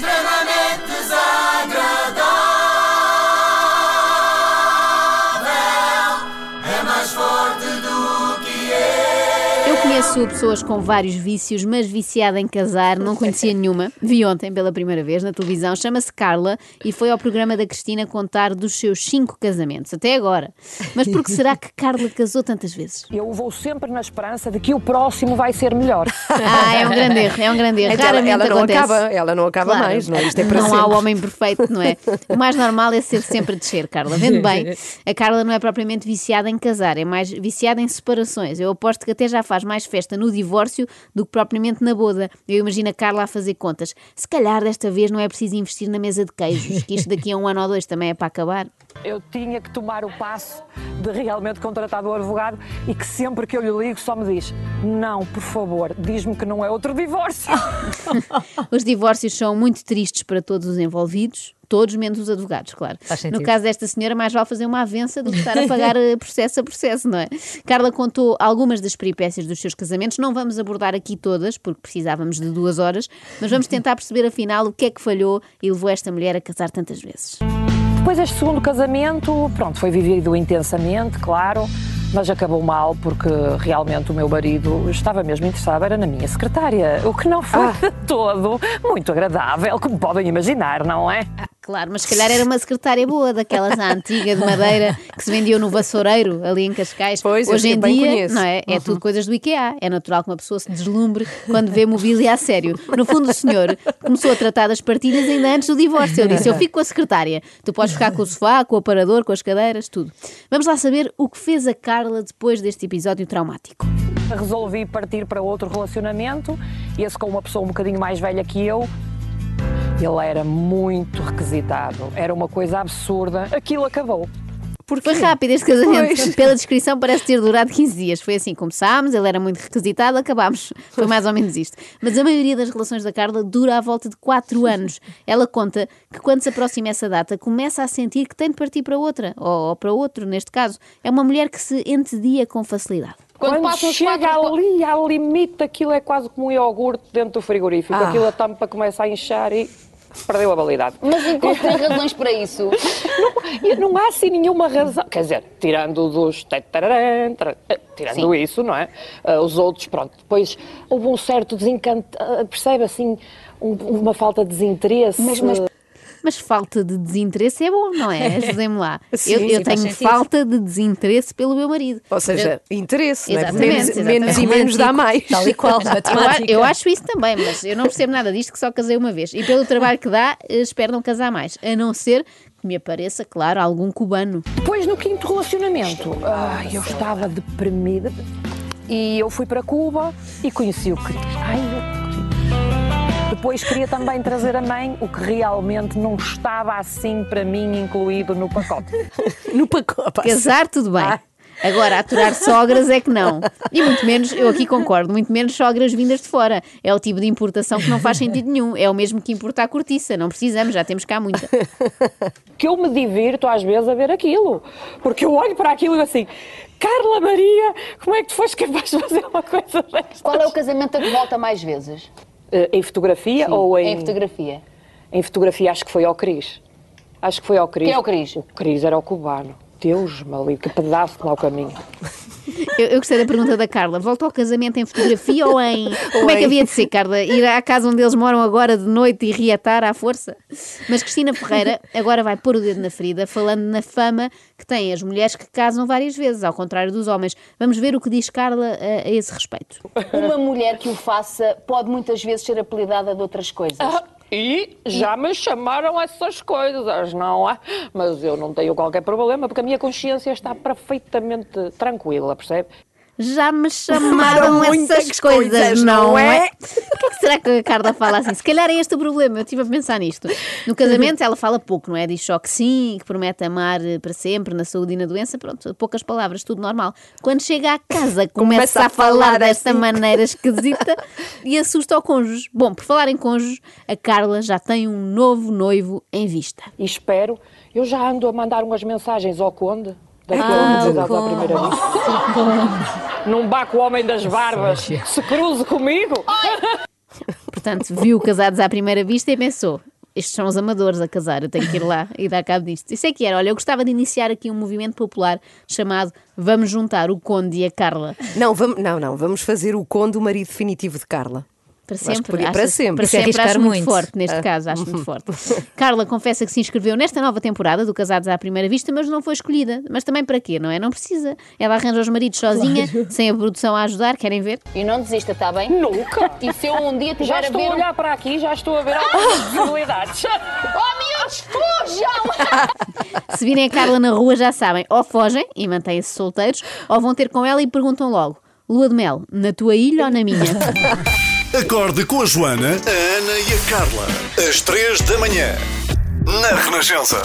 страна! Conheço pessoas com vários vícios, mas viciada em casar, não conhecia nenhuma. Vi ontem pela primeira vez na televisão. Chama-se Carla e foi ao programa da Cristina contar dos seus cinco casamentos, até agora. Mas por que será que Carla casou tantas vezes? Eu vou sempre na esperança de que o próximo vai ser melhor. Ah, é um grande erro, é um grande erro. Então, ela, Raramente ela não acontece. acaba, ela não acaba Claro, mais, não é? Isto é para não há sempre. o homem perfeito, não é? O mais normal é ser sempre a descer, Carla. Vendo bem, a Carla não é propriamente viciada em casar, é mais viciada em separações. Eu aposto que até já faz mais festa no divórcio do que propriamente na boda. Eu imagino a Carla a fazer contas. Se calhar desta vez não é preciso investir na mesa de queijos, que isto daqui a um ano ou dois também é para acabar. Eu tinha que tomar o passo de realmente contratar o advogado e que sempre que eu lhe ligo só me diz: Não, por favor, diz-me que não é outro divórcio. Os divórcios são muito tristes para todos os envolvidos. Todos menos os advogados, claro. No caso desta senhora, mais vale fazer uma avença do que estar a pagar eh, processo a processo, não é? Carla contou algumas das peripécias dos seus casamentos. Não vamos abordar aqui todas, porque precisávamos de duas horas, mas vamos tentar perceber afinal o que é que falhou e levou esta mulher a casar tantas vezes. Depois, este segundo casamento, pronto, foi vivido intensamente, claro, mas acabou mal porque realmente o meu marido estava mesmo interessado, era na minha secretária, o que não foi de todo muito agradável, como podem imaginar, não é? Claro, mas se calhar era uma secretária boa, daquelas à antiga de madeira que se vendiam no vassoureiro, ali em Cascais. Pois, eu Hoje em bem dia, conheço. não é? É tudo coisas do IKEA. É natural que uma pessoa se deslumbre quando vê mobília a sério. No fundo, o senhor começou a tratar das partilhas ainda antes do divórcio. Ele disse: Eu fico com a secretária. Tu podes ficar com o sofá, com o aparador, com as cadeiras, tudo. Vamos lá saber o que fez a Carla depois deste episódio traumático. Resolvi partir para outro relacionamento, esse com uma pessoa um bocadinho mais velha que eu. Ele era muito requisitado, era uma coisa absurda. Aquilo acabou. Foi rápido este casamento. Pois. Pela descrição, parece ter durado 15 dias. Foi assim: começámos, ele era muito requisitado, acabámos. Foi mais ou menos isto. Mas a maioria das relações da Carla dura à volta de 4 anos. Ela conta que quando se aproxima essa data, começa a sentir que tem de partir para outra, ou, ou para outro, neste caso. É uma mulher que se entedia com facilidade. Quando, os chega quatro- ali ao limite, aquilo é quase como um iogurte dentro do frigorífico. Ah. Aquilo a tampa começa a inchar e perdeu a validade. Mas encontrei razões para isso. E não há assim nenhuma razão. Quer dizer, tirando dos. tararã, tararã, eh, Tirando isso, não é? Ah, os outros, pronto. Depois houve um certo desencanto. ah, Percebe assim? um- uma falta de desinteresse. Mas- mas- Mas falta de desinteresse é bom, não é? Ajudem-me lá. Sim, eu sim, eu faz tenho falta de desinteresse pelo meu marido. Ou seja, interesse, não é? Exatamente, menos, exatamente. menos e menos dá mais. Tal e qual, Eu, matemática. eu acho isso também, mas eu não percebo nada disto que só casei uma vez. E pelo trabalho que dá, eh, espero não casar mais. A não ser que me apareça, claro, algum cubano. Depois, no quinto relacionamento, ai, eu estava deprimida e eu fui para Cuba e conheci o Cris. Ai, eu- Depois queria também trazer a mãe, o que realmente não estava assim para mim incluído no pacote. No pacote. Casar, tudo bem. Agora, aturar sogras é que não. E muito menos, eu aqui concordo, muito menos sogras vindas de fora. É o tipo de importação que não faz sentido nenhum. É o mesmo que importar cortiça. Não precisamos, já temos cá muita. Que eu me divirto às vezes a ver aquilo. Porque eu olho para aquilo e digo assim, Carla Maria, como é que tu foste capaz de fazer uma coisa desta? Qual é o casamento a que volta mais vezes? Eh, Em fotografia Sim, ou em... Em fotografia. Em fotografia acho que foi ao Cris. Acho que foi ao Cris. Quem é o Cris? O Cris era o cubano. Deus, maligno, que pedaço de mau caminho. Eu, eu gostei da pergunta da Carla. Volta ao casamento em fotografia ou em. Como é que havia de ser, Carla? Ir à casa onde eles moram agora de noite e reatar à força? Mas Cristina Ferreira agora vai pôr o dedo na ferida, falando na fama que têm as mulheres que casam várias vezes, ao contrário dos homens. Vamos ver o que diz Carla a, a esse respeito. Uma mulher que o faça pode muitas vezes ser apelidada de outras coisas. E já me chamaram essas coisas, não é? Mas eu não tenho qualquer problema, porque a minha consciência está perfeitamente tranquila, percebe? Já me chamaram essas coisas, coisas, não não é? é? Que, é que será que a Carla fala assim? Se calhar é este o problema, eu estive a pensar nisto. No casamento ela fala pouco, não é? Diz só que sim, que promete amar eh, para sempre, na saúde e na doença, pronto, poucas palavras, tudo normal. Quando chega à casa, começa, Começa a a falar falar desta assim. maneira esquisita e assusta o cônjuge. Bom, por falar em cônjuge, a Carla já tem um novo noivo em vista. E espero, eu já ando a mandar umas mensagens ao Conde, daquele Ah, o primeira. Num baco homem das barbas, se cruze comigo. Portanto, viu casados à primeira vista e pensou: estes são os amadores a casar, eu tenho que ir lá e dar cabo disto. Isso é que era. Olha, eu gostava de iniciar aqui um movimento popular chamado Vamos Juntar o Conde e a Carla. Não, vamos, não, não, vamos fazer o conde o marido definitivo de Carla. Para sempre. podia- para sempre. Para Isso é sempre arriscar acho muito, muito. forte, neste caso, acho muito forte. Carla confessa que se inscreveu nesta nova temporada do Casados à Primeira Vista, mas não foi escolhida. Mas também para quê, não é? Não precisa. Ela arranja os maridos sozinha, sem a produção a ajudar. Querem ver? E não desista, está bem? Nunca. E se eu um dia tiver Já a estou ver a um... olhar para aqui, já estou a ver algumas possibilidades. Oh, miúdos, fujam! Se virem a Carla na rua, já sabem, ou fogem e mantêm-se solteiros, ou vão ter com ela e perguntam logo: Lua de mel, na tua ilha ou na minha? Acorde com a Joana, a Ana e a Carla. Às três da manhã. Na Renascença.